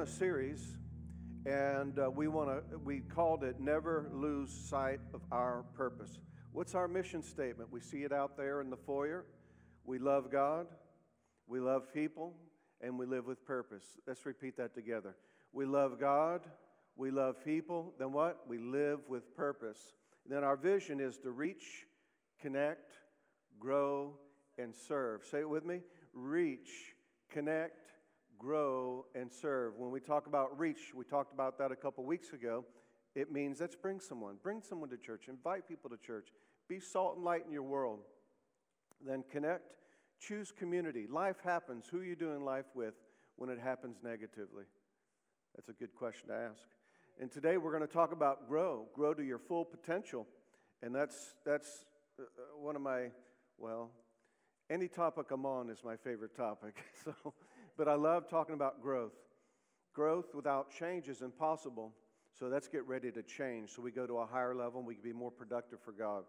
a series, and uh, we want to. We called it "Never Lose Sight of Our Purpose." What's our mission statement? We see it out there in the foyer. We love God, we love people, and we live with purpose. Let's repeat that together. We love God, we love people. Then what? We live with purpose. then our vision is to reach, connect, grow, and serve. Say it with me. Reach, connect, grow, and serve. When we talk about reach, we talked about that a couple weeks ago. It means let's bring someone. Bring someone to church. Invite people to church. Be salt and light in your world. Then connect. Choose community. Life happens. Who are you doing life with when it happens negatively? That's a good question to ask. And today we're going to talk about grow, grow to your full potential. And that's, that's uh, uh, one of my, well, any topic I'm on is my favorite topic. So, but I love talking about growth. Growth without change is impossible. So let's get ready to change so we go to a higher level and we can be more productive for God.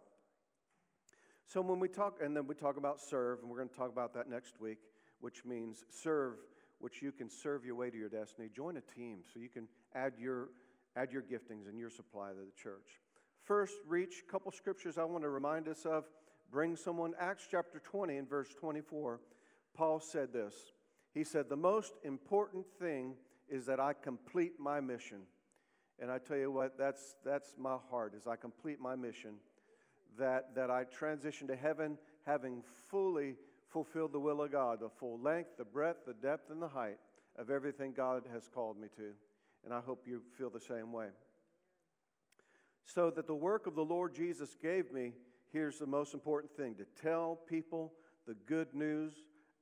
So when we talk, and then we talk about serve, and we're going to talk about that next week, which means serve, which you can serve your way to your destiny. Join a team so you can add your add your giftings and your supply to the church. First, reach a couple scriptures I want to remind us of. Bring someone. Acts chapter 20 and verse 24. Paul said this. He said, The most important thing is that I complete my mission. And I tell you what, that's, that's my heart, as I complete my mission that, that I transition to heaven having fully fulfilled the will of God, the full length, the breadth, the depth, and the height of everything God has called me to. And I hope you feel the same way. So that the work of the Lord Jesus gave me, here's the most important thing to tell people the good news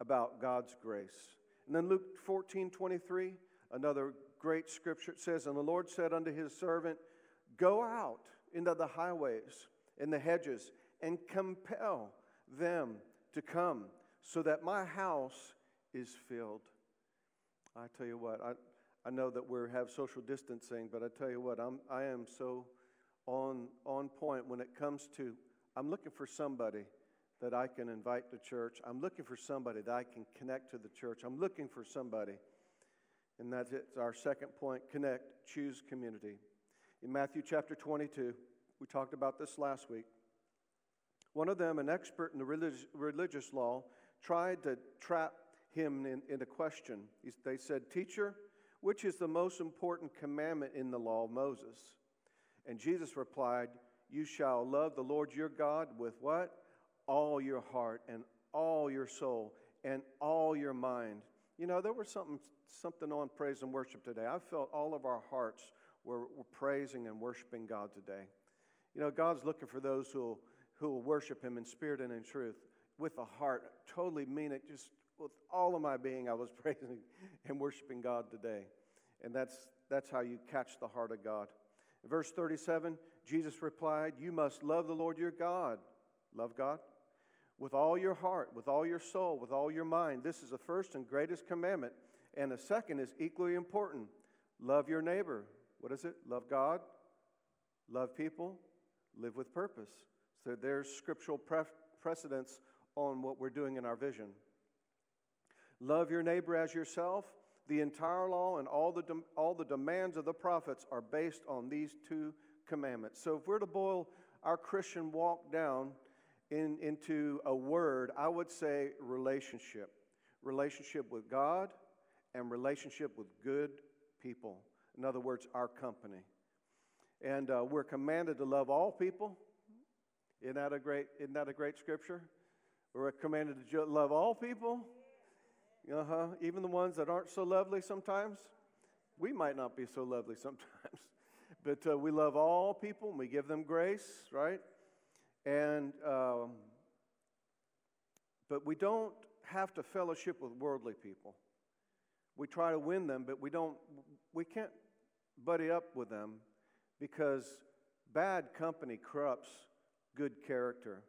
about God's grace. And then Luke 14 23, another great scripture, it says, And the Lord said unto his servant, Go out into the highways in the hedges and compel them to come so that my house is filled. I tell you what, I, I know that we have social distancing, but I tell you what, I'm, I am so on, on point when it comes to, I'm looking for somebody that I can invite to church. I'm looking for somebody that I can connect to the church. I'm looking for somebody. And that's. Our second point connect, choose community. In Matthew chapter 22, we talked about this last week. One of them, an expert in the religious, law, tried to trap him in, in a question. He, they said, Teacher, which is the most important commandment in the law of Moses? And Jesus replied, You shall love the Lord your God with what? All your heart and all your soul and all your mind. You know, there was something, something on praise and worship today. I felt all of our hearts were, were praising and worshiping God today. You know, God's looking for those who who will worship Him in spirit and in truth with a heart, totally mean it, just with all of my being. I was praising and worshiping God today. And that's, that's how you catch the heart of God. In verse 37, Jesus replied, You must love the Lord your God. Love God? With all your heart, with all your soul, with all your mind. This is the first and greatest commandment. And the second is equally important love your neighbor. What is it? Love God, love people, live with purpose. So there's scriptural pre- precedence on what we're doing in our vision. Love your neighbor as yourself. The entire law and all the, de- all the demands of the prophets are based on these two commandments. So if we're to boil our Christian walk down in, into a word, I would say relationship. Relationship with God and relationship with good people. In other words, our company. And uh, we're commanded to love all people. Isn't that a great, isn't that a great scripture? We're commanded to love all people. Uh huh. Even the ones that aren't so lovely sometimes. We might not be so lovely sometimes. but uh, we love all people and we give them grace, right? And, um, but we don't have to fellowship with worldly people. We try to win them, but we don't, we can't buddy up with them because bad company corrupts good character.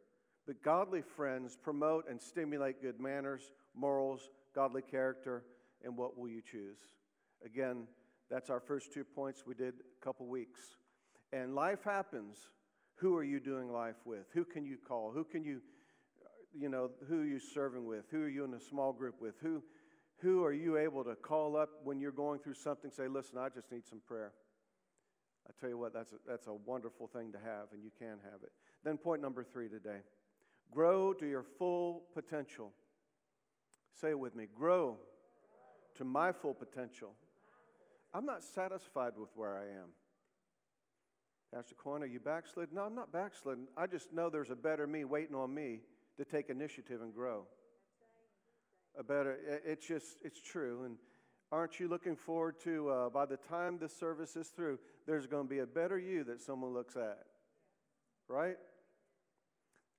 But godly friends promote and stimulate good manners, morals, godly character, and what will you choose? Again, that's our first two points we did a couple weeks. And life happens. Who are you doing life with? Who can you call? Who can you, you know, who are you serving with? Who are you in a small group with? Who, Who are you able to call up when you're going through something? Say, listen, I just need some prayer. I tell you what, that's a, that's a wonderful thing to have, and you can have it. Then, point number three today grow to your full potential. Say it with me grow to my full potential. I'm not satisfied with where I am. Pastor Coyne, are you backslidden? No, I'm not backslidden. I just know there's a better me waiting on me to take initiative and grow. A better, it's just, it's true. And aren't you looking forward to, uh, by the time this service is through, there's going to be a better you that someone looks at? Right?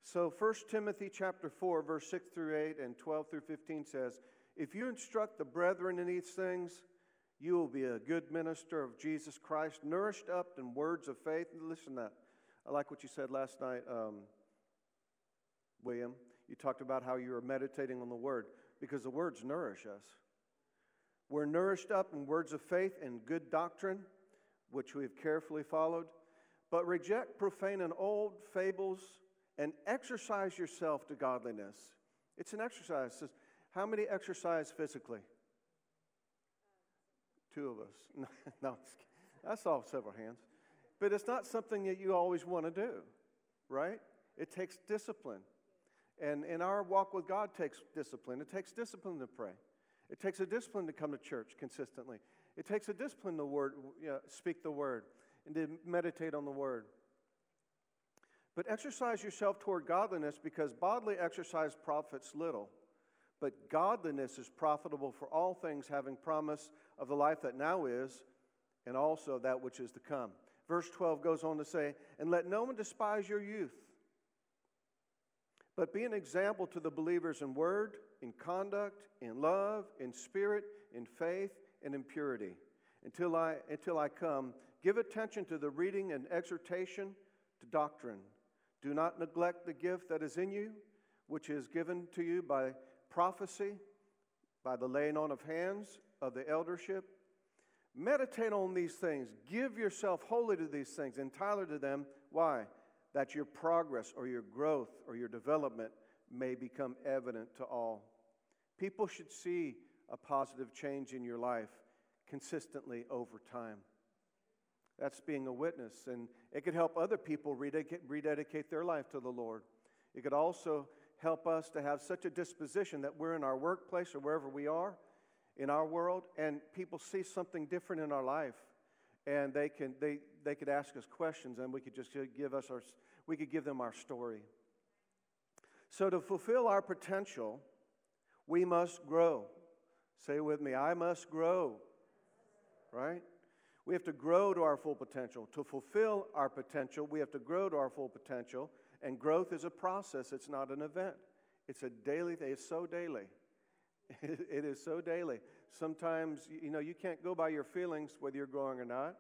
So 1 Timothy chapter 4, verse 6 through 8 and 12 through 15 says, If you instruct the brethren in these things, you will be a good minister of Jesus Christ, nourished up in words of faith. Listen to that. I like what you said last night, um, William. You talked about how you were meditating on the word because the words nourish us. We're nourished up in words of faith and good doctrine, which we have carefully followed. But reject profane and old fables and exercise yourself to godliness. It's an exercise. How many exercise physically? Two of us. no, I saw several hands. But it's not something that you always want to do, right? It takes discipline. And, and our walk with God takes discipline. It takes discipline to pray. It takes a discipline to come to church consistently. It takes a discipline to word, you know, speak the word and to meditate on the word. But exercise yourself toward godliness because bodily exercise profits little. But godliness is profitable for all things, having promise of the life that now is and also that which is to come. Verse 12 goes on to say, And let no one despise your youth but be an example to the believers in word, in conduct, in love, in spirit, in faith, and in purity. Until I, until I come, give attention to the reading and exhortation to doctrine. Do not neglect the gift that is in you, which is given to you by prophecy, by the laying on of hands of the eldership. Meditate on these things. Give yourself wholly to these things, entirely to them. Why? that your progress or your growth or your development may become evident to all. People should see a positive change in your life consistently over time. That's being a witness, and it could help other people rededicate, rededicate their life to the Lord. It could also help us to have such a disposition that we're in our workplace or wherever we are in our world, and people see something different in our life and they can they, they could ask us questions and we could just give us our we could give them our story. So to fulfill our potential we must grow. Say with me i must grow. Right? We have to grow to our full potential. To fulfill our potential we have to grow to our full potential and growth is a process it's not an event. It's a daily thing it's so daily it is so daily Sometimes, you know, you can't go by your feelings whether you're growing or not.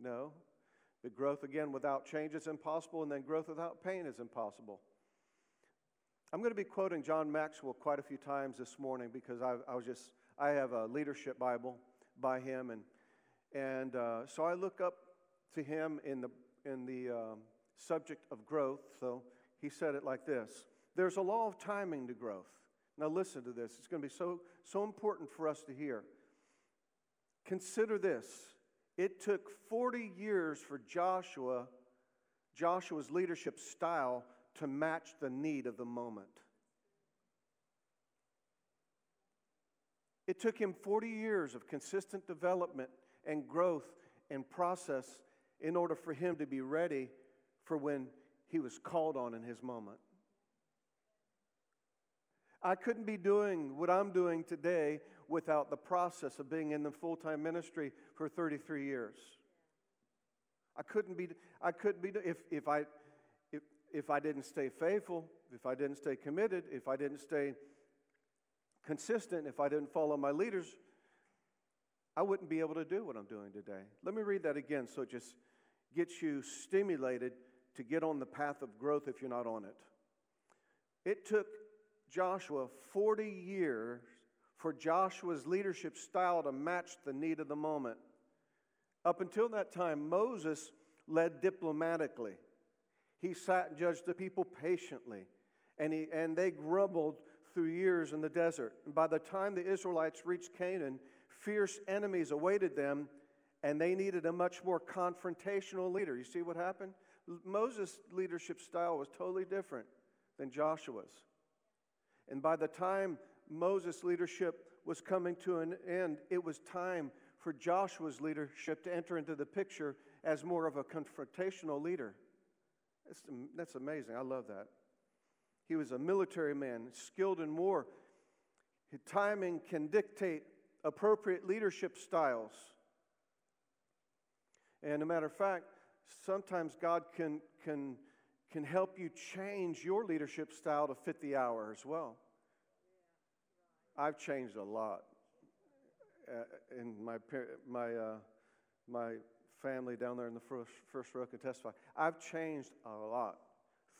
No. The growth, again, without change is impossible, and then growth without pain is impossible. I'm going to be quoting John Maxwell quite a few times this morning because I, I was just, I have a leadership Bible by him, and, and uh, so I look up to him in the, in the um, subject of growth. So he said it like this There's a law of timing to growth. Now, listen to this. It's going to be so, so important for us to hear. Consider this it took 40 years for Joshua, Joshua's leadership style, to match the need of the moment. It took him 40 years of consistent development and growth and process in order for him to be ready for when he was called on in his moment. I couldn't be doing what I'm doing today without the process of being in the full time ministry for 33 years. I couldn't be, I couldn't be, if, if, I, if, if I didn't stay faithful, if I didn't stay committed, if I didn't stay consistent, if I didn't follow my leaders, I wouldn't be able to do what I'm doing today. Let me read that again so it just gets you stimulated to get on the path of growth if you're not on it. It took Joshua 40 years for Joshua's leadership style to match the need of the moment. Up until that time, Moses led diplomatically. He sat and judged the people patiently, and, he, and they grumbled through years in the desert. And by the time the Israelites reached Canaan, fierce enemies awaited them, and they needed a much more confrontational leader. You see what happened? Moses' leadership style was totally different than Joshua's. And by the time Moses' leadership was coming to an end, it was time for Joshua's leadership to enter into the picture as more of a confrontational leader. That's, that's amazing. I love that. He was a military man, skilled in war. His timing can dictate appropriate leadership styles. And a matter of fact, sometimes God can, can, can help you change your leadership style to fit the hour as well. I've changed a lot. Uh, in my, my, uh, my family down there in the first, first row can testify. I've changed a lot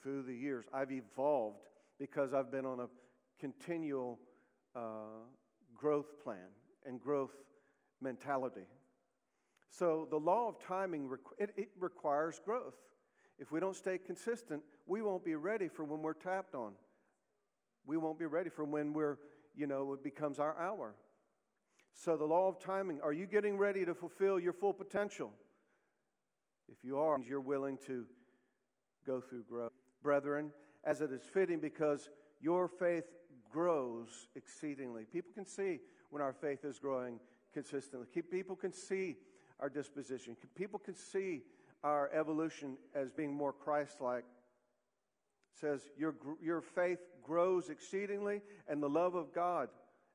through the years. I've evolved because I've been on a continual uh, growth plan and growth mentality. So the law of timing it, it requires growth. If we don't stay consistent, we won't be ready for when we're tapped on. We won't be ready for when we're, you know, it becomes our hour. So the law of timing, are you getting ready to fulfill your full potential? If you are, you're willing to go through growth. Brethren, as it is fitting because your faith grows exceedingly. People can see when our faith is growing consistently. People can see our disposition. People can see our evolution as being more Christ like. says, your, your faith grows exceedingly, and the love of God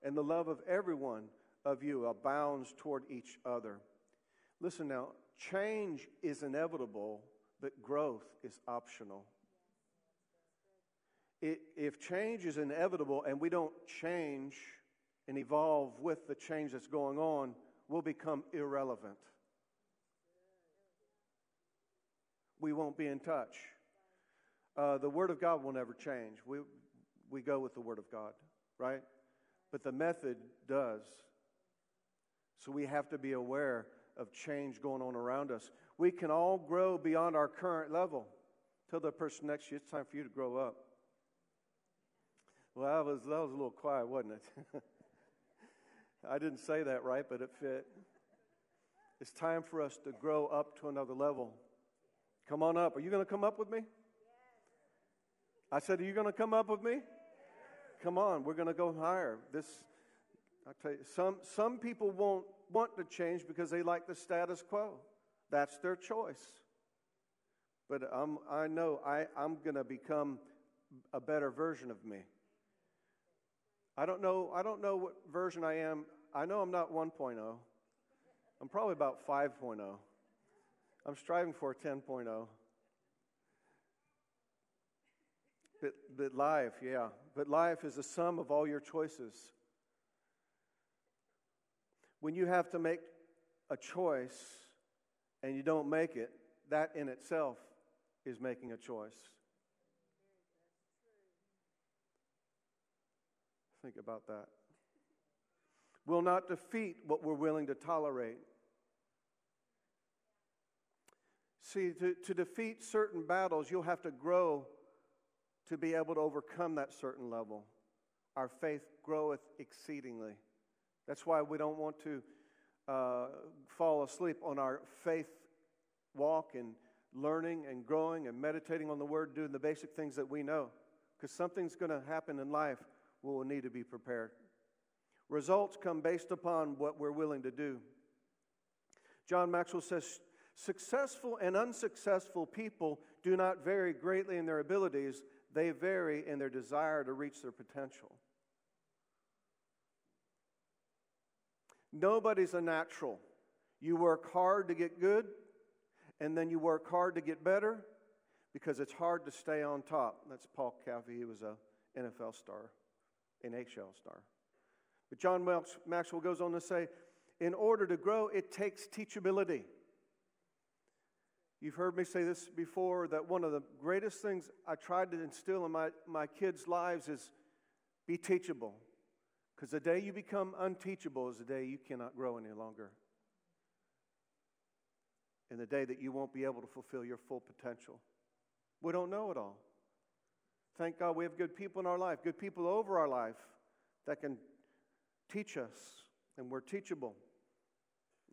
and the love of everyone of you abounds toward each other. Listen now, change is inevitable, but growth is optional. If change is inevitable and we don't change and evolve with the change that's going on, we'll become irrelevant. We won't be in touch. Uh, the Word of God will never change. We, we go with the Word of God, right? But the method does. So we have to be aware of change going on around us. We can all grow beyond our current level. Tell the person next to you, it's time for you to grow up. Well, that was, that was a little quiet, wasn't it? I didn't say that right, but it fit. It's time for us to grow up to another level. Come on up. Are you going to come up with me? I said, Are you going to come up with me? Come on, we're going to go higher. This I tell you, some, some people won't want to change because they like the status quo. That's their choice. But I'm, I know I, I'm going to become a better version of me. I don't know. I don't know what version I am. I know I'm not 1.0. I'm probably about 5.0. I'm striving for 10.0. But, but life, yeah. But life is the sum of all your choices when you have to make a choice and you don't make it, that in itself is making a choice. Think about that. We'll not defeat what we're willing to tolerate. See, to, to defeat certain battles, you'll have to grow to be able to overcome that certain level. Our faith groweth exceedingly. That's why we don't want to uh, fall asleep on our faith walk and learning and growing and meditating on the Word, doing the basic things that we know. Because something's going to happen in life where we'll need to be prepared. Results come based upon what we're willing to do. John Maxwell says successful and unsuccessful people do not vary greatly in their abilities, they vary in their desire to reach their potential. Nobody's a natural. You work hard to get good, and then you work hard to get better because it's hard to stay on top. That's Paul Coffey. He was a NFL star, an NHL star. But John Maxwell goes on to say, in order to grow, it takes teachability. You've heard me say this before that one of the greatest things I tried to instill in my, my kids' lives is be teachable. Because the day you become unteachable is the day you cannot grow any longer. And the day that you won't be able to fulfill your full potential. We don't know it all. Thank God we have good people in our life, good people over our life that can teach us, and we're teachable.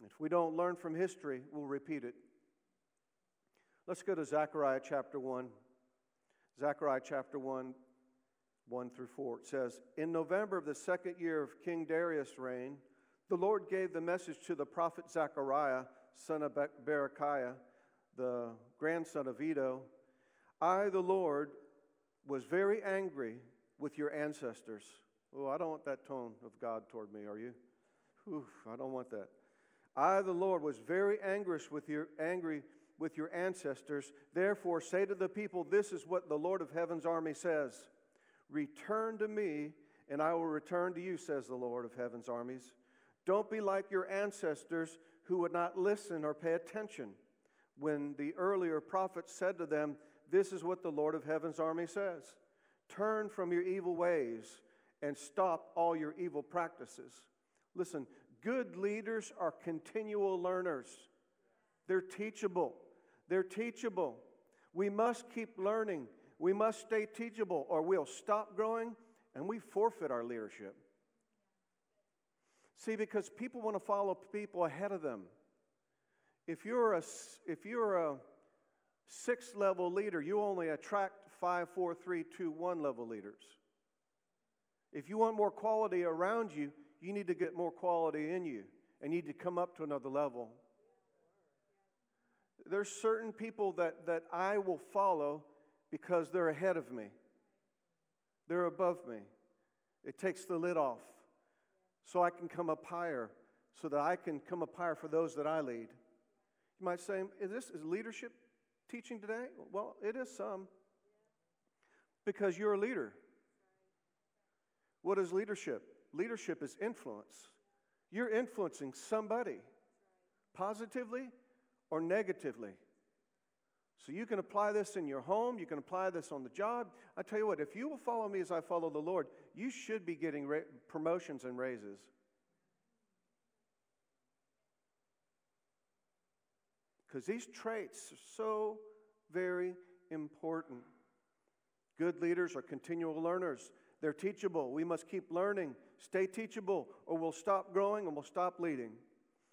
If we don't learn from history, we'll repeat it. Let's go to Zechariah chapter 1. Zechariah chapter 1, 1 through 4. It says, In November of the second year of King Darius' reign, the Lord gave the message to the prophet Zechariah, son of Berechiah, the grandson of Iddo. I, the Lord, was very angry with your ancestors. Oh, I don't want that tone of God toward me, are you? Oof, I don't want that. I, the Lord, was very anguish with your, angry with your ancestors. Therefore, say to the people, This is what the Lord of heaven's army says Return to me, and I will return to you, says the Lord of heaven's armies. Don't be like your ancestors who would not listen or pay attention when the earlier prophets said to them, This is what the Lord of heaven's army says Turn from your evil ways and stop all your evil practices. Listen, good leaders are continual learners, they're teachable. They're teachable. We must keep learning. We must stay teachable, or we'll stop growing and we forfeit our leadership. See, because people want to follow people ahead of them. If you're a, if you're a six level leader, you only attract five, four, three, two, one level leaders. If you want more quality around you, you need to get more quality in you and you need to come up to another level. There's certain people that, that I will follow because they're ahead of me, they're above me. It takes the lid off so I can come up higher, so that I can come up higher for those that I lead. You might say, is this is leadership teaching today? Well, it is some. Because you're a leader. What is leadership? Leadership is influence. You're influencing somebody positively or negatively. So you can apply this in your home, you can apply this on the job. I tell you what, if you will follow me as I follow the Lord, you should be getting ra- promotions and raises. Because these traits are so very important. Good leaders are continual learners. They're teachable. We must keep learning. Stay teachable, or we'll stop growing and we'll stop leading.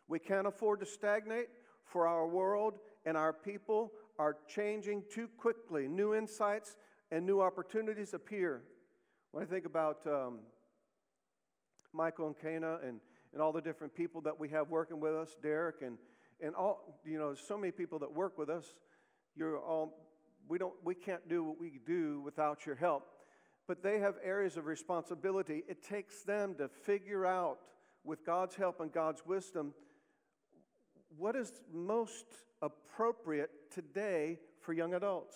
We can't afford to stagnate, for our world and our people are changing too quickly. New insights and new opportunities appear. When I think about um, Michael and Kana and, and all the different people that we have working with us, Derek and, and all, you know, so many people that work with us, you're all, we, don't, we can't do what we do without your help. But they have areas of responsibility. It takes them to figure out, with God's help and God's wisdom, what is most appropriate today for young adults?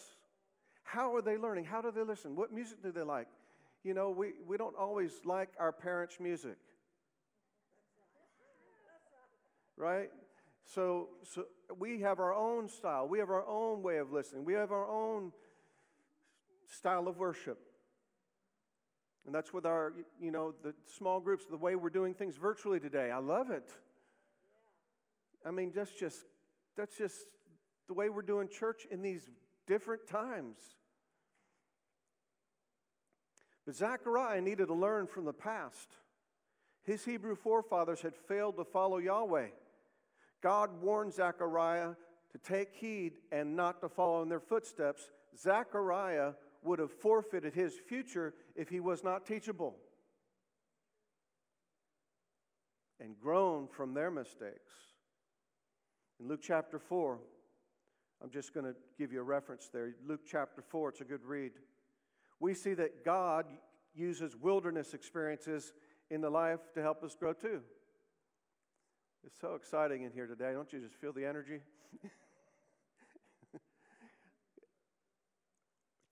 How are they learning? How do they listen? What music do they like? You know, we, we don't always like our parents' music. Right? So, so we have our own style. We have our own way of listening. We have our own style of worship. And that's with our, you know, the small groups, the way we're doing things virtually today. I love it. I mean, that's just that's just the way we're doing church in these different times. But Zechariah needed to learn from the past. His Hebrew forefathers had failed to follow Yahweh. God warned Zechariah to take heed and not to follow in their footsteps. Zechariah would have forfeited his future if he was not teachable and grown from their mistakes. In Luke chapter 4, I'm just going to give you a reference there. Luke chapter 4, it's a good read. We see that God uses wilderness experiences in the life to help us grow too. It's so exciting in here today. Don't you just feel the energy?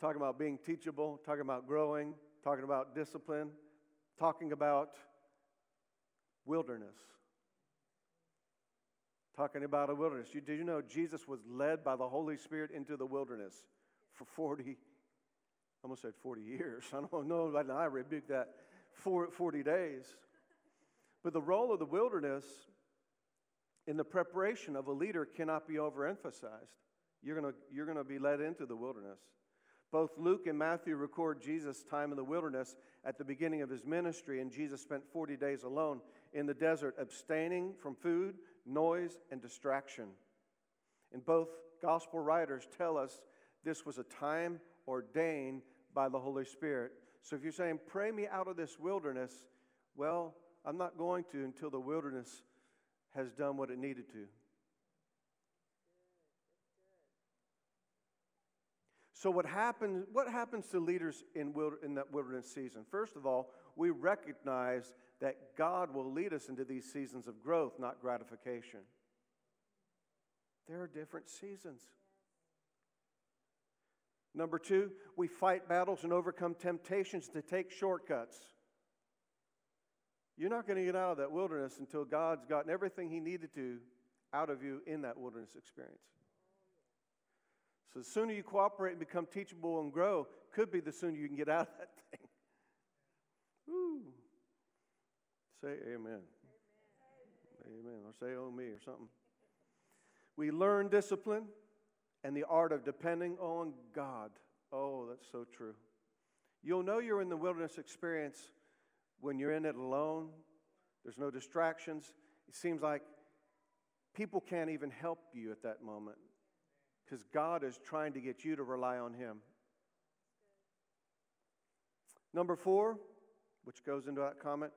talking about being teachable, talking about growing, talking about discipline, talking about wilderness talking about a wilderness. You, did you know Jesus was led by the Holy Spirit into the wilderness for 40, I almost said 40 years. I don't know, but I rebuke that, 40 days. But the role of the wilderness in the preparation of a leader cannot be overemphasized. You're going you're going to be led into the wilderness. Both Luke and Matthew record Jesus' time in the wilderness at the beginning of his ministry, and Jesus spent 40 days alone in the desert, abstaining from food, noise, and distraction. And both gospel writers tell us this was a time ordained by the Holy Spirit. So if you're saying, Pray me out of this wilderness, well, I'm not going to until the wilderness has done what it needed to. So, what happens, what happens to leaders in, in that wilderness season? First of all, we recognize that God will lead us into these seasons of growth, not gratification. There are different seasons. Number two, we fight battles and overcome temptations to take shortcuts. You're not going to get out of that wilderness until God's gotten everything He needed to out of you in that wilderness experience. So the sooner you cooperate and become teachable and grow, could be the sooner you can get out of that thing. Woo. Say amen. Amen. amen. Or say oh me or something. We learn discipline and the art of depending on God. Oh, that's so true. You'll know you're in the wilderness experience when you're in it alone. There's no distractions. It seems like people can't even help you at that moment because God is trying to get you to rely on Him. Number four, which goes into that comment,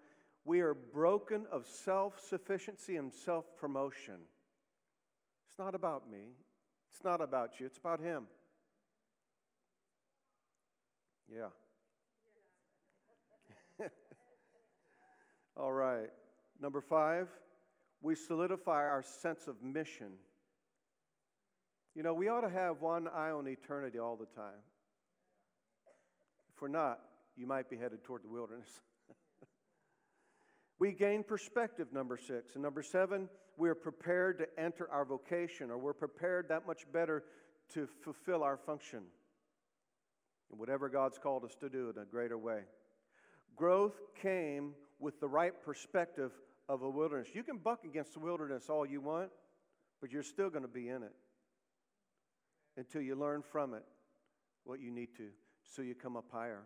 we are broken of self sufficiency and self promotion. It's not about me, it's not about you, it's about Him. Yeah. All right. Number five, we solidify our sense of mission. You know, we ought to have one eye on eternity all the time. If we're not, you might be headed toward the wilderness. we gain perspective, number six. And number seven, we are prepared to enter our vocation, or we're prepared that much better to fulfill our function in whatever God's called us to do in a greater way. Growth came with the right perspective of a wilderness. You can buck against the wilderness all you want, but you're still going to be in it until you learn from it what you need to so you come up higher.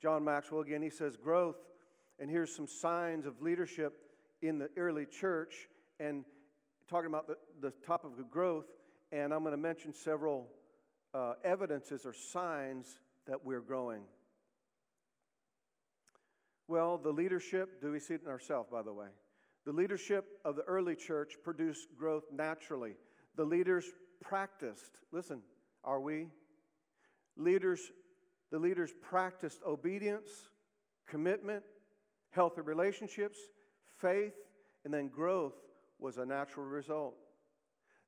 John Maxwell again, he says, growth, and here's some signs of leadership in the early church, and talking about the, the topic of growth, and I'm going to mention several uh, evidences or signs that we're growing. Well, the leadership, do we see it in ourselves, by the way? The leadership of the early church produced growth naturally. The leaders practiced, listen, are we? Leaders, the leaders practiced obedience, commitment, healthy relationships, faith, and then growth was a natural result.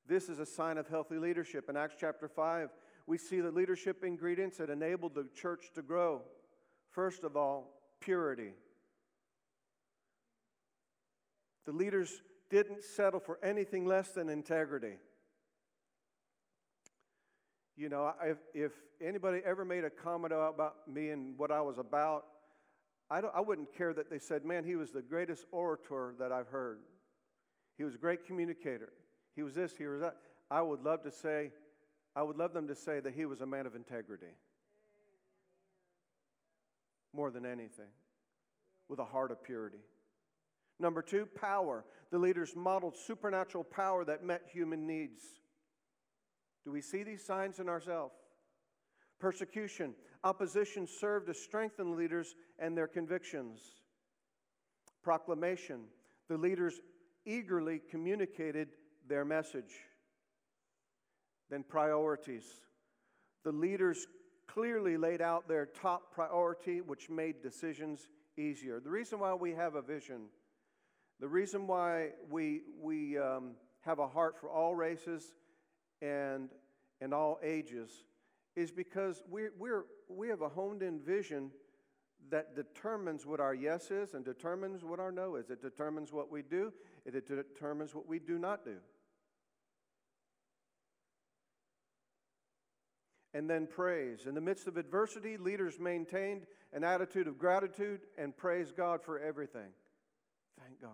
This is a sign of healthy leadership. In Acts chapter 5, we see the leadership ingredients that enabled the church to grow. First of all, purity. The leaders didn't settle for anything less than integrity. You know, if, if anybody ever made a comment about me and what I was about, I, I wouldn't care that they said, man, he was the greatest orator that I've heard. He was a great communicator. He was this, he was that. I would love to say, I would love them to say that he was a man of integrity. More than anything, with a heart of purity. Number two, power. The leaders modeled supernatural power that met human needs. Do we see these signs in ourselves? Persecution, opposition served to strengthen leaders and their convictions. Proclamation, the leaders eagerly communicated their message. Then priorities. The leaders clearly laid out their top priority, which made decisions easier. The reason why we have a vision, the reason why we, we um, have a heart for all races and, and all ages is because we're, we're, we have a honed in vision that determines what our yes is and determines what our no is. It determines what we do, it determines what we do not do. And then praise. In the midst of adversity, leaders maintained an attitude of gratitude and praise God for everything. Thank God.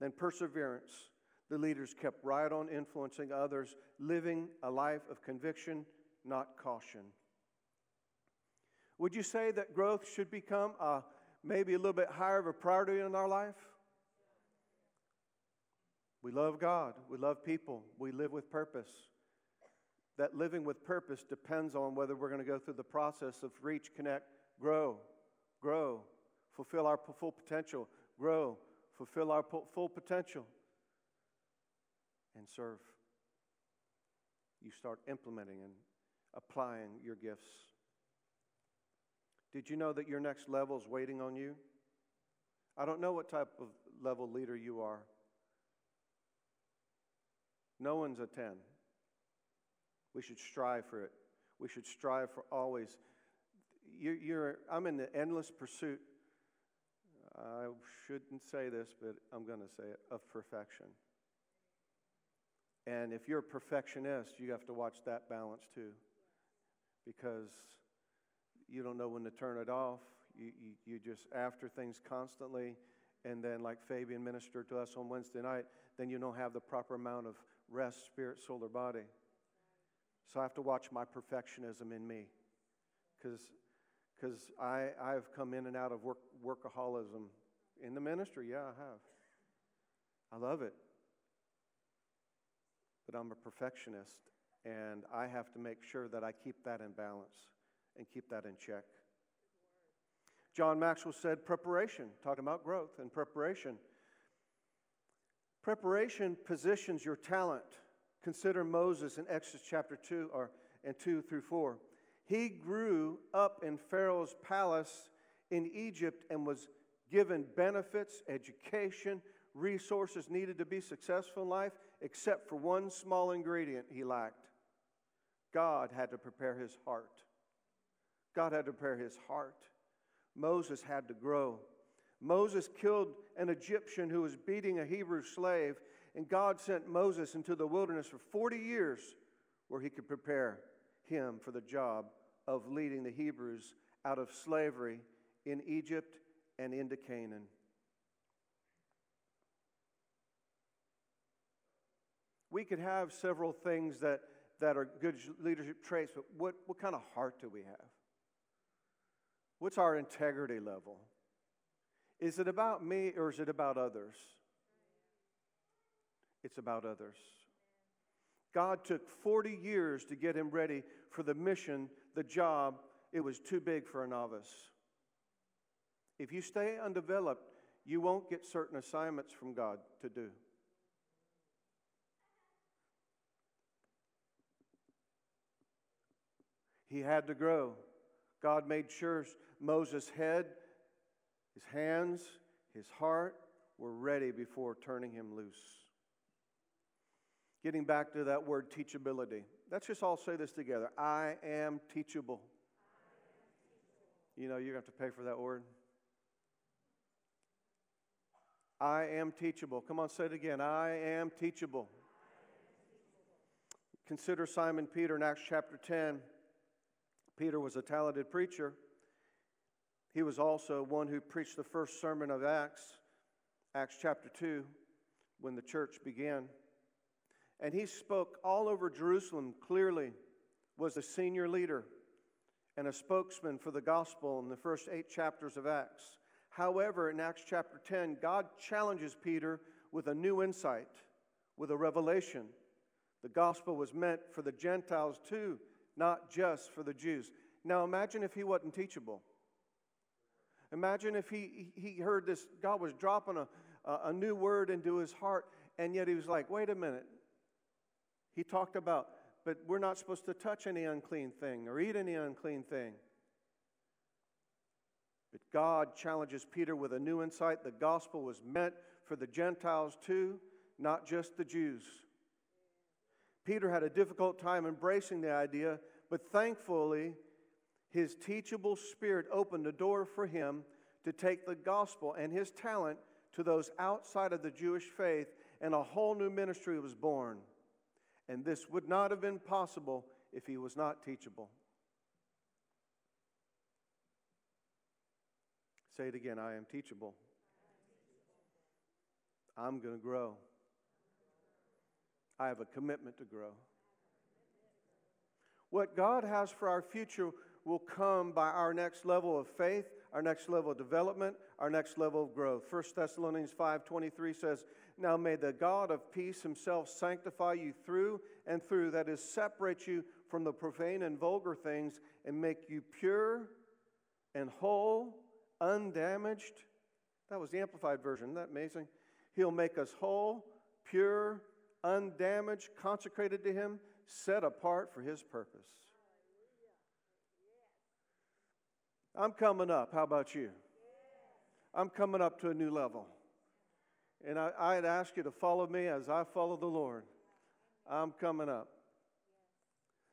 Then perseverance the leaders kept right on influencing others, living a life of conviction not caution. Would you say that growth should become a, maybe a little bit higher of a priority in our life? We love God. We love people. We live with purpose. That living with purpose depends on whether we're going to go through the process of reach, connect, grow, grow, fulfill our full potential, grow, fulfill our full potential, and serve. You start implementing and applying your gifts. Did you know that your next level is waiting on you? I don't know what type of level leader you are. No one's a 10. We should strive for it. We should strive for always. You're, you're, I'm in the endless pursuit, I shouldn't say this, but I'm going to say it, of perfection. And if you're a perfectionist, you have to watch that balance too. Because you don't know when to turn it off. You, you, you just after things constantly. And then, like Fabian ministered to us on Wednesday night, then you don't have the proper amount of rest, spirit, soul, or body. So I have to watch my perfectionism in me. Because I, I've come in and out of work, workaholism in the ministry. Yeah, I have. I love it. But I'm a perfectionist, and I have to make sure that I keep that in balance and keep that in check. John Maxwell said preparation, talking about growth and preparation. Preparation positions your talent. Consider Moses in Exodus chapter 2 or and 2 through 4. He grew up in Pharaoh's palace in Egypt and was given benefits, education, resources needed to be successful in life, except for one small ingredient he lacked. God had to prepare his heart. God had to prepare his heart. Moses had to grow. Moses killed an Egyptian who was beating a Hebrew slave, and God sent Moses into the wilderness for 40 years where he could prepare him for the job of leading the Hebrews out of slavery in Egypt and into Canaan. We could have several things that, that are good leadership traits, but what, what kind of heart do we have? What's our integrity level? Is it about me or is it about others? It's about others. God took 40 years to get him ready for the mission, the job. It was too big for a novice. If you stay undeveloped, you won't get certain assignments from God to do. He had to grow. God made sure Moses' head his hands, his heart were ready before turning him loose. Getting back to that word teachability. Let's just all say this together I am teachable. You know, you're going to have to pay for that word. I am teachable. Come on, say it again. I am teachable. Consider Simon Peter in Acts chapter 10. Peter was a talented preacher. He was also one who preached the first sermon of Acts, Acts chapter 2, when the church began. And he spoke all over Jerusalem clearly, was a senior leader and a spokesman for the gospel in the first eight chapters of Acts. However, in Acts chapter 10, God challenges Peter with a new insight, with a revelation. The gospel was meant for the Gentiles too, not just for the Jews. Now imagine if he wasn't teachable. Imagine if he, he heard this, God was dropping a, a new word into his heart, and yet he was like, wait a minute. He talked about, but we're not supposed to touch any unclean thing or eat any unclean thing. But God challenges Peter with a new insight. The gospel was meant for the Gentiles too, not just the Jews. Peter had a difficult time embracing the idea, but thankfully, his teachable spirit opened a door for him to take the gospel and his talent to those outside of the Jewish faith, and a whole new ministry was born. And this would not have been possible if he was not teachable. Say it again I am teachable. I'm going to grow. I have a commitment to grow. What God has for our future will come by our next level of faith, our next level of development, our next level of growth. 1 Thessalonians 5:23 says, "Now may the God of peace himself sanctify you through and through, that is separate you from the profane and vulgar things and make you pure and whole, undamaged." That was the amplified version. Isn't that amazing? He'll make us whole, pure, undamaged, consecrated to him, set apart for his purpose. I'm coming up. How about you? I'm coming up to a new level. And I, I'd ask you to follow me as I follow the Lord. I'm coming up.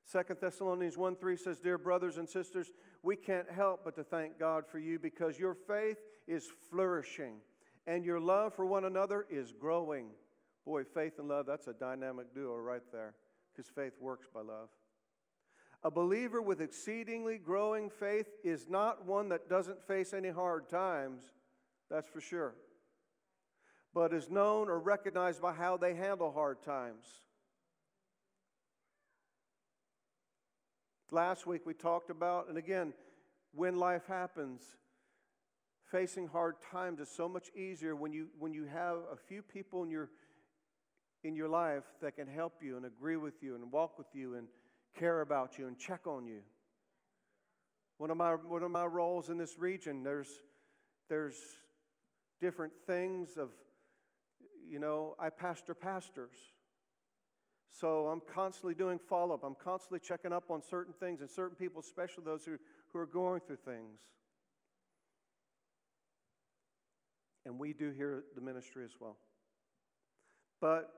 Second Thessalonians 1 3 says, Dear brothers and sisters, we can't help but to thank God for you because your faith is flourishing and your love for one another is growing. Boy, faith and love, that's a dynamic duo right there because faith works by love. A believer with exceedingly growing faith is not one that doesn't face any hard times, that's for sure, but is known or recognized by how they handle hard times. Last week we talked about, and again, when life happens, facing hard times is so much easier when you, when you have a few people in your, in your life that can help you and agree with you and walk with you and care about you and check on you. One of my, one of my roles in this region, there's, there's different things of, you know, I pastor pastors. So I'm constantly doing follow up. I'm constantly checking up on certain things and certain people, especially those who, who are going through things. And we do here at the ministry as well. But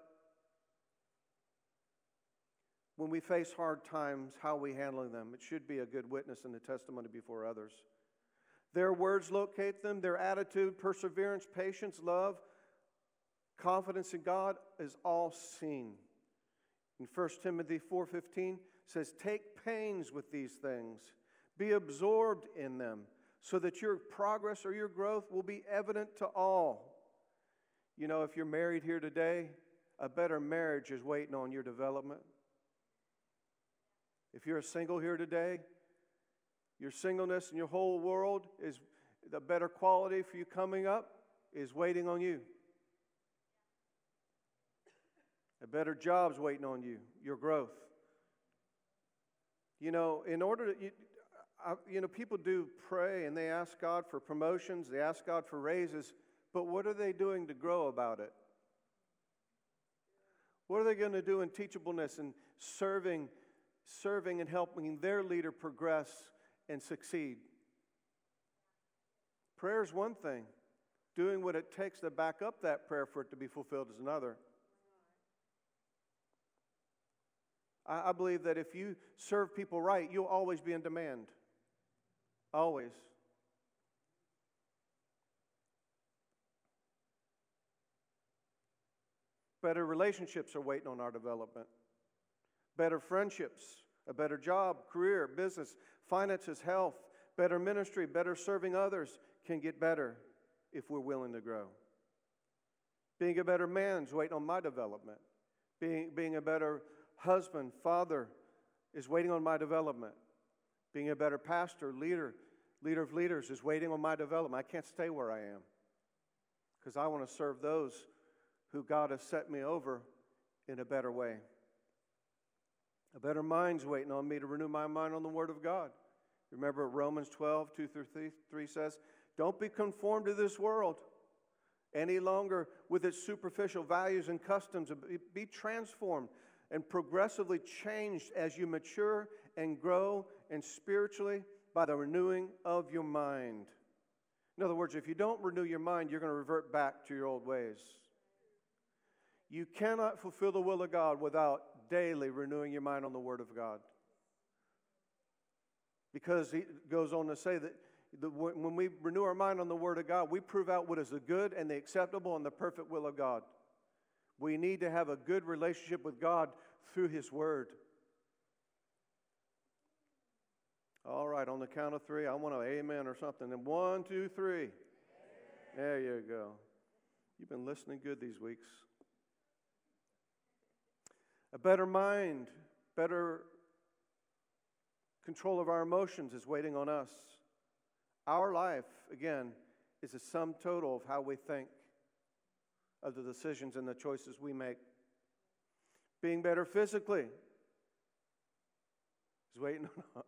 when we face hard times, how we handling them? It should be a good witness and a testimony before others. Their words locate them, their attitude, perseverance, patience, love, confidence in God is all seen. In 1 Timothy 4:15 says, "Take pains with these things. Be absorbed in them, so that your progress or your growth will be evident to all." You know, if you're married here today, a better marriage is waiting on your development. If you're a single here today, your singleness and your whole world is the better quality for you coming up is waiting on you. A better job's waiting on you, your growth. You know, in order to, you, I, you know, people do pray and they ask God for promotions, they ask God for raises, but what are they doing to grow about it? What are they going to do in teachableness and serving serving and helping their leader progress and succeed. Prayer is one thing, doing what it takes to back up that prayer for it to be fulfilled is another. I, I believe that if you serve people right, you'll always be in demand. Always. Better relationships are waiting on our development better friendships, a better job, career, business, finances, health, better ministry, better serving others can get better if we're willing to grow. Being a better man is waiting on my development. Being, being a better husband, father is waiting on my development. Being a better pastor, leader, leader of leaders is waiting on my development. I can't stay where I am because I want to serve those who God has set me over in a better way. A better mind's waiting on me to renew my mind on the Word of God. Remember Romans 12, 2 through 3 says, Don't be conformed to this world any longer with its superficial values and customs. Be transformed and progressively changed as you mature and grow and spiritually by the renewing of your mind. In other words, if you don't renew your mind, you're going to revert back to your old ways. You cannot fulfill the will of God without daily renewing your mind on the Word of God. Because he goes on to say that the, when we renew our mind on the Word of God, we prove out what is the good and the acceptable and the perfect will of God. We need to have a good relationship with God through His Word. All right, on the count of three, I want an amen or something. And one, two, three. Amen. There you go. You've been listening good these weeks a better mind, better Control of our emotions is waiting on us. Our life, again, is a sum total of how we think, of the decisions and the choices we make. Being better physically is waiting on,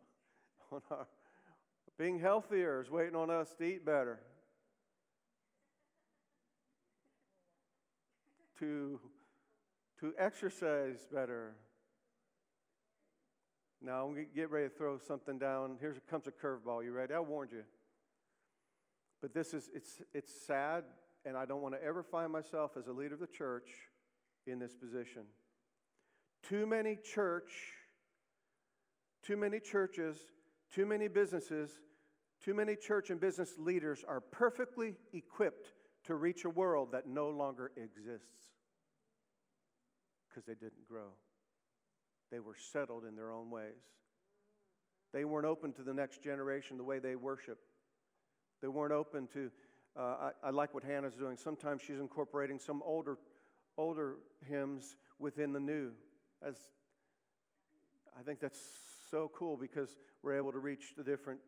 on our. Being healthier is waiting on us to eat better. to, to exercise better. Now, I'm going to get ready to throw something down. Here comes a curveball. You ready? I warned you. But this is, it's, it's sad, and I don't want to ever find myself as a leader of the church in this position. Too many church, too many churches, too many businesses, too many church and business leaders are perfectly equipped to reach a world that no longer exists because they didn't grow. They were settled in their own ways. They weren't open to the next generation the way they worship. They weren't open to, uh, I, I like what Hannah's doing. Sometimes she's incorporating some older, older hymns within the new. As I think that's so cool because we're able to reach the different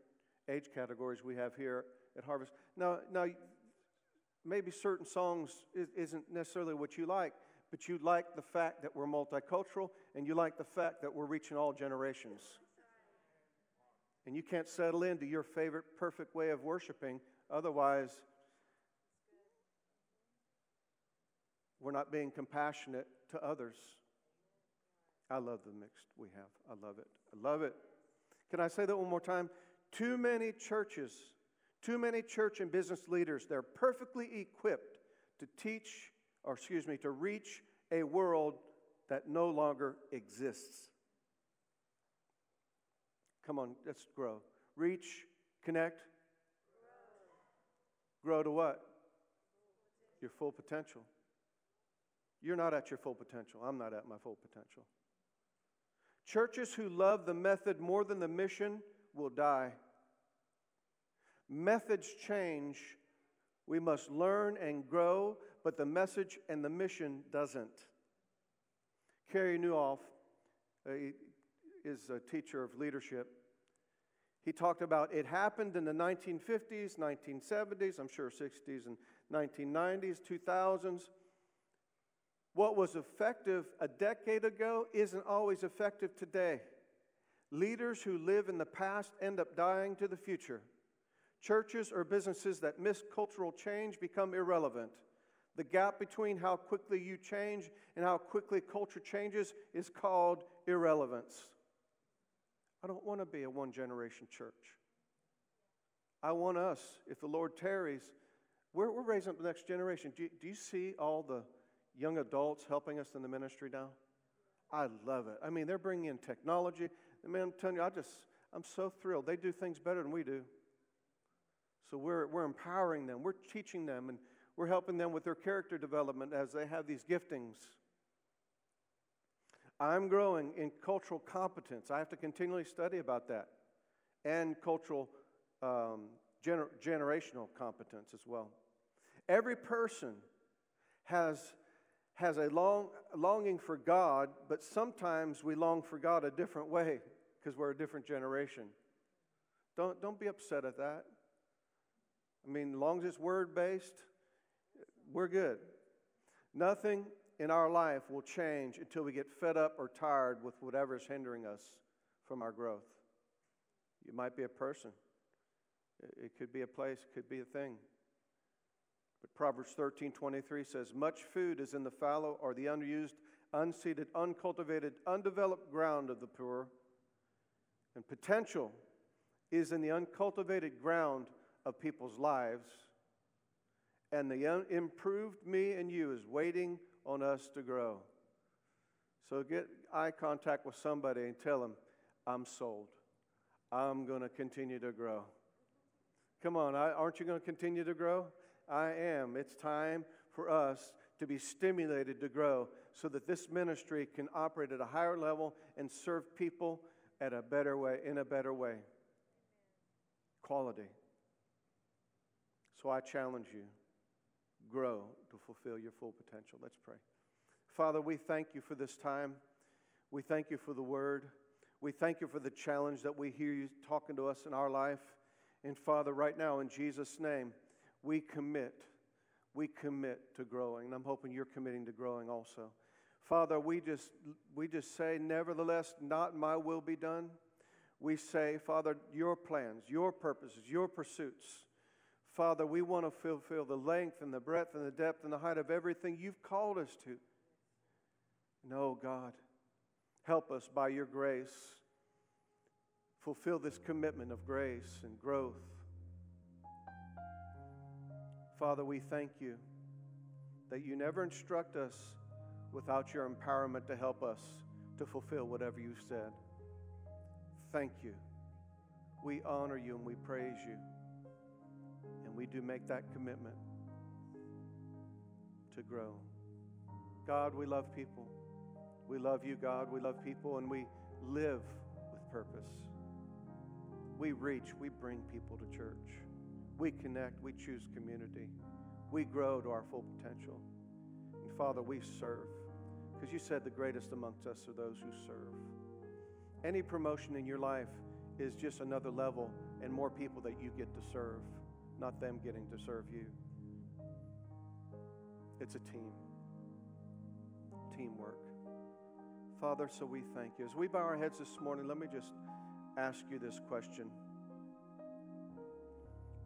age categories we have here at Harvest. Now, now maybe certain songs isn't necessarily what you like, but you like the fact that we're multicultural and you like the fact that we're reaching all generations. And you can't settle into your favorite perfect way of worshiping, otherwise, we're not being compassionate to others. I love the mixed we have. I love it. I love it. Can I say that one more time? Too many churches, too many church and business leaders, they're perfectly equipped to teach or excuse me, to reach a world that no longer exists. Come on, let's grow. Reach, connect, grow, grow to what? Your full potential. You're not at your full potential. I'm not at my full potential. Churches who love the method more than the mission will die. Methods change. We must learn and grow but the message and the mission doesn't. Carey Nieuwhof uh, is a teacher of leadership. He talked about it happened in the 1950s, 1970s, I'm sure 60s and 1990s, 2000s. What was effective a decade ago isn't always effective today. Leaders who live in the past end up dying to the future. Churches or businesses that miss cultural change become irrelevant. The gap between how quickly you change and how quickly culture changes is called irrelevance. I don't want to be a one generation church. I want us, if the Lord tarries, we're, we're raising up the next generation. Do you, do you see all the young adults helping us in the ministry now? I love it. I mean, they're bringing in technology. I mean, I'm telling you, I just, I'm so thrilled. They do things better than we do. So we're, we're empowering them, we're teaching them, and we're helping them with their character development as they have these giftings. I'm growing in cultural competence. I have to continually study about that and cultural um, gener- generational competence as well. Every person has, has a long, longing for God, but sometimes we long for God a different way because we're a different generation. Don't, don't be upset at that. I mean, long as it's word based, we're good. Nothing in our life will change until we get fed up or tired with whatever is hindering us from our growth. You might be a person, it could be a place, it could be a thing. But Proverbs 13 23 says, Much food is in the fallow or the unused, unseeded, uncultivated, undeveloped ground of the poor, and potential is in the uncultivated ground of people's lives and the improved me and you is waiting on us to grow. So get eye contact with somebody and tell them, I'm sold. I'm going to continue to grow. Come on, aren't you going to continue to grow? I am. It's time for us to be stimulated to grow so that this ministry can operate at a higher level and serve people at a better way, in a better way. Quality. So I challenge you grow to fulfill your full potential. Let's pray. Father, we thank you for this time. We thank you for the word. We thank you for the challenge that we hear you talking to us in our life. And Father, right now, in Jesus' name, we commit. We commit to growing. And I'm hoping you're committing to growing also. Father, we just, we just say, nevertheless, not my will be done. We say, Father, your plans, your purposes, your pursuits. Father, we want to fulfill the length and the breadth and the depth and the height of everything you've called us to. No, God, help us by your grace fulfill this commitment of grace and growth. Father, we thank you that you never instruct us without your empowerment to help us to fulfill whatever you've said. Thank you. We honor you and we praise you. We do make that commitment to grow. God, we love people. We love you, God. We love people and we live with purpose. We reach, we bring people to church. We connect, we choose community. We grow to our full potential. And Father, we serve. Because you said the greatest amongst us are those who serve. Any promotion in your life is just another level and more people that you get to serve, not them getting to serve you. It's a team, teamwork. Father, so we thank you. As we bow our heads this morning, let me just ask you this question.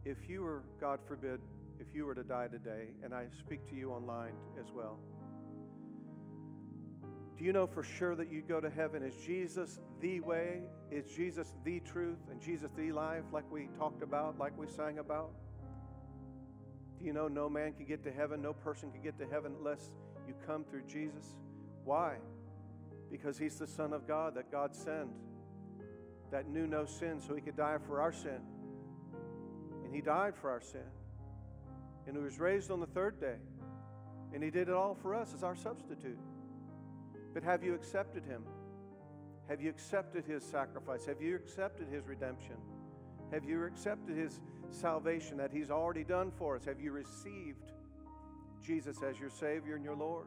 If you were, God forbid, if you were to die today, and I speak to you online as well, do you know for sure that you go to heaven? Is Jesus the way? Is Jesus the truth? And Jesus the life, like we talked about, like we sang about? Do you know no man can get to heaven? No person can get to heaven unless you come through Jesus? Why? Because he's the Son of God that God sent, that knew no sin, so he could die for our sin. And he died for our sin. And he was raised on the third day. And he did it all for us as our substitute. But have you accepted him? Have you accepted his sacrifice? Have you accepted his redemption? Have you accepted his salvation that he's already done for us? Have you received Jesus as your Savior and your Lord?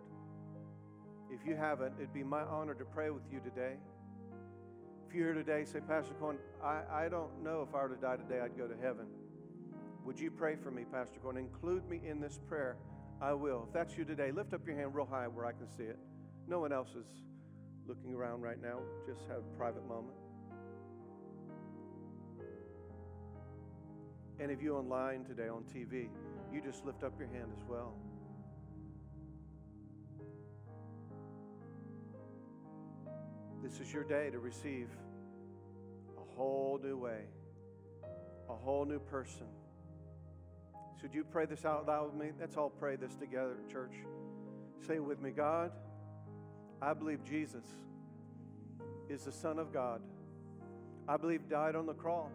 If you haven't, it'd be my honor to pray with you today. If you're here today, say, Pastor Cohen, I, I don't know if I were to die today, I'd go to heaven. Would you pray for me, Pastor Cohen? Include me in this prayer. I will. If that's you today, lift up your hand real high where I can see it. No one else is looking around right now. Just have a private moment. And if you online today on TV, you just lift up your hand as well. This is your day to receive a whole new way, a whole new person. Should you pray this out loud with me? Let's all pray this together, church. Say with me, God. I believe Jesus is the Son of God. I believe died on the cross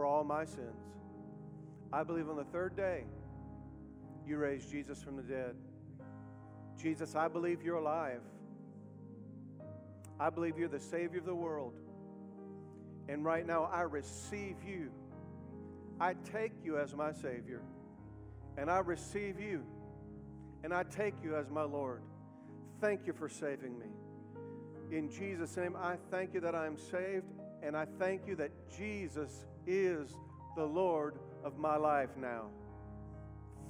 for all my sins. I believe on the third day you raised Jesus from the dead. Jesus, I believe you're alive. I believe you're the Savior of the world. And right now I receive you. I take you as my Savior. And I receive you. And I take you as my Lord thank you for saving me. In Jesus' name, I thank you that I am saved, and I thank you that Jesus is the Lord of my life now.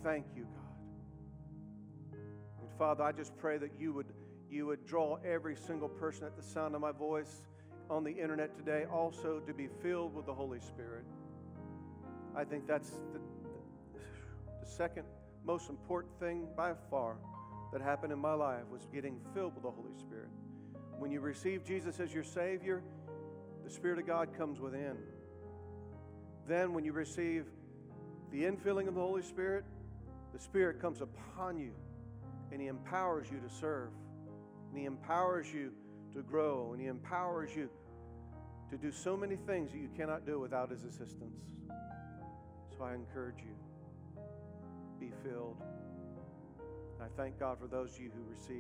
Thank you, God. And Father, I just pray that you would, you would draw every single person at the sound of my voice on the internet today also to be filled with the Holy Spirit. I think that's the, the, second most important thing by far that happened in my life was getting filled with the Holy Spirit. When you receive Jesus as your Savior, the Spirit of God comes within. Then, when you receive the infilling of the Holy Spirit, the Spirit comes upon you and He empowers you to serve. And He empowers you to grow. And He empowers you to do so many things that you cannot do without His assistance. So I encourage you be filled. I thank God for those of you who receive.